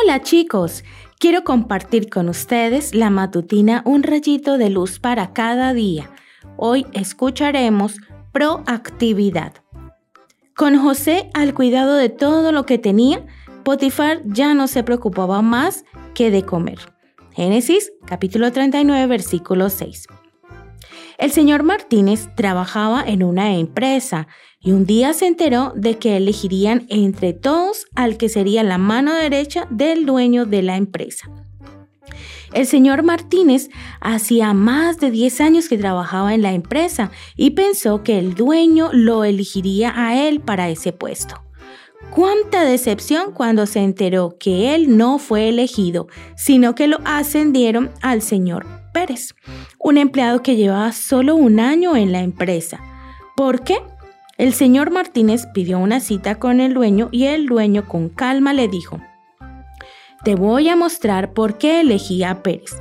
Hola chicos, quiero compartir con ustedes la matutina Un rayito de luz para cada día. Hoy escucharemos proactividad. Con José al cuidado de todo lo que tenía, Potifar ya no se preocupaba más que de comer. Génesis capítulo 39 versículo 6. El señor Martínez trabajaba en una empresa y un día se enteró de que elegirían entre todos al que sería la mano derecha del dueño de la empresa. El señor Martínez hacía más de 10 años que trabajaba en la empresa y pensó que el dueño lo elegiría a él para ese puesto. Cuánta decepción cuando se enteró que él no fue elegido, sino que lo ascendieron al señor Pérez, un empleado que llevaba solo un año en la empresa. ¿Por qué? El señor Martínez pidió una cita con el dueño y el dueño con calma le dijo, te voy a mostrar por qué elegí a Pérez.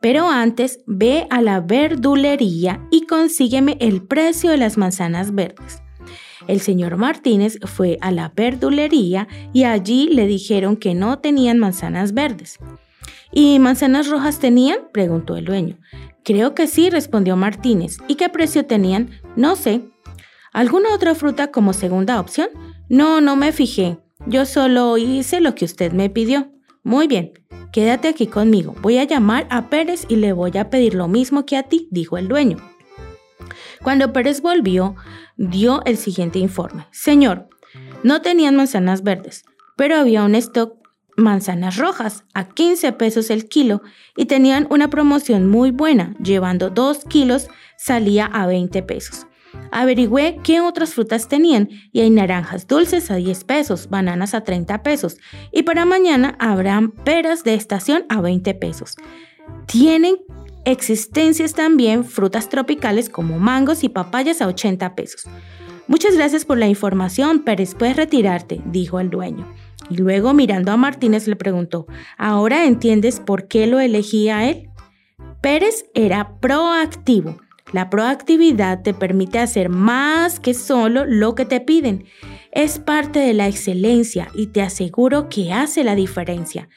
Pero antes ve a la verdulería y consígueme el precio de las manzanas verdes. El señor Martínez fue a la verdulería y allí le dijeron que no tenían manzanas verdes. ¿Y manzanas rojas tenían? preguntó el dueño. Creo que sí, respondió Martínez. ¿Y qué precio tenían? No sé. ¿Alguna otra fruta como segunda opción? No, no me fijé. Yo solo hice lo que usted me pidió. Muy bien, quédate aquí conmigo. Voy a llamar a Pérez y le voy a pedir lo mismo que a ti, dijo el dueño. Cuando Pérez volvió, dio el siguiente informe. Señor, no tenían manzanas verdes, pero había un stock manzanas rojas a 15 pesos el kilo y tenían una promoción muy buena, llevando 2 kilos salía a 20 pesos. Averigüé qué otras frutas tenían y hay naranjas dulces a 10 pesos, bananas a 30 pesos y para mañana habrán peras de estación a 20 pesos. Tienen existencias también frutas tropicales como mangos y papayas a 80 pesos. Muchas gracias por la información, Pérez, puedes retirarte, dijo el dueño. Y luego mirando a Martínez le preguntó, ¿ahora entiendes por qué lo elegí a él? Pérez era proactivo. La proactividad te permite hacer más que solo lo que te piden. Es parte de la excelencia y te aseguro que hace la diferencia.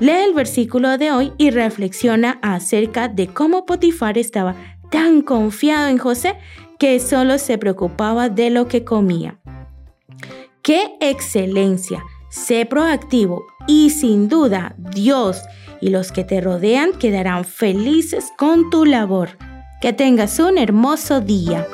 Lee el versículo de hoy y reflexiona acerca de cómo Potifar estaba tan confiado en José que solo se preocupaba de lo que comía. ¡Qué excelencia! Sé proactivo y sin duda Dios y los que te rodean quedarán felices con tu labor. Que tengas un hermoso día.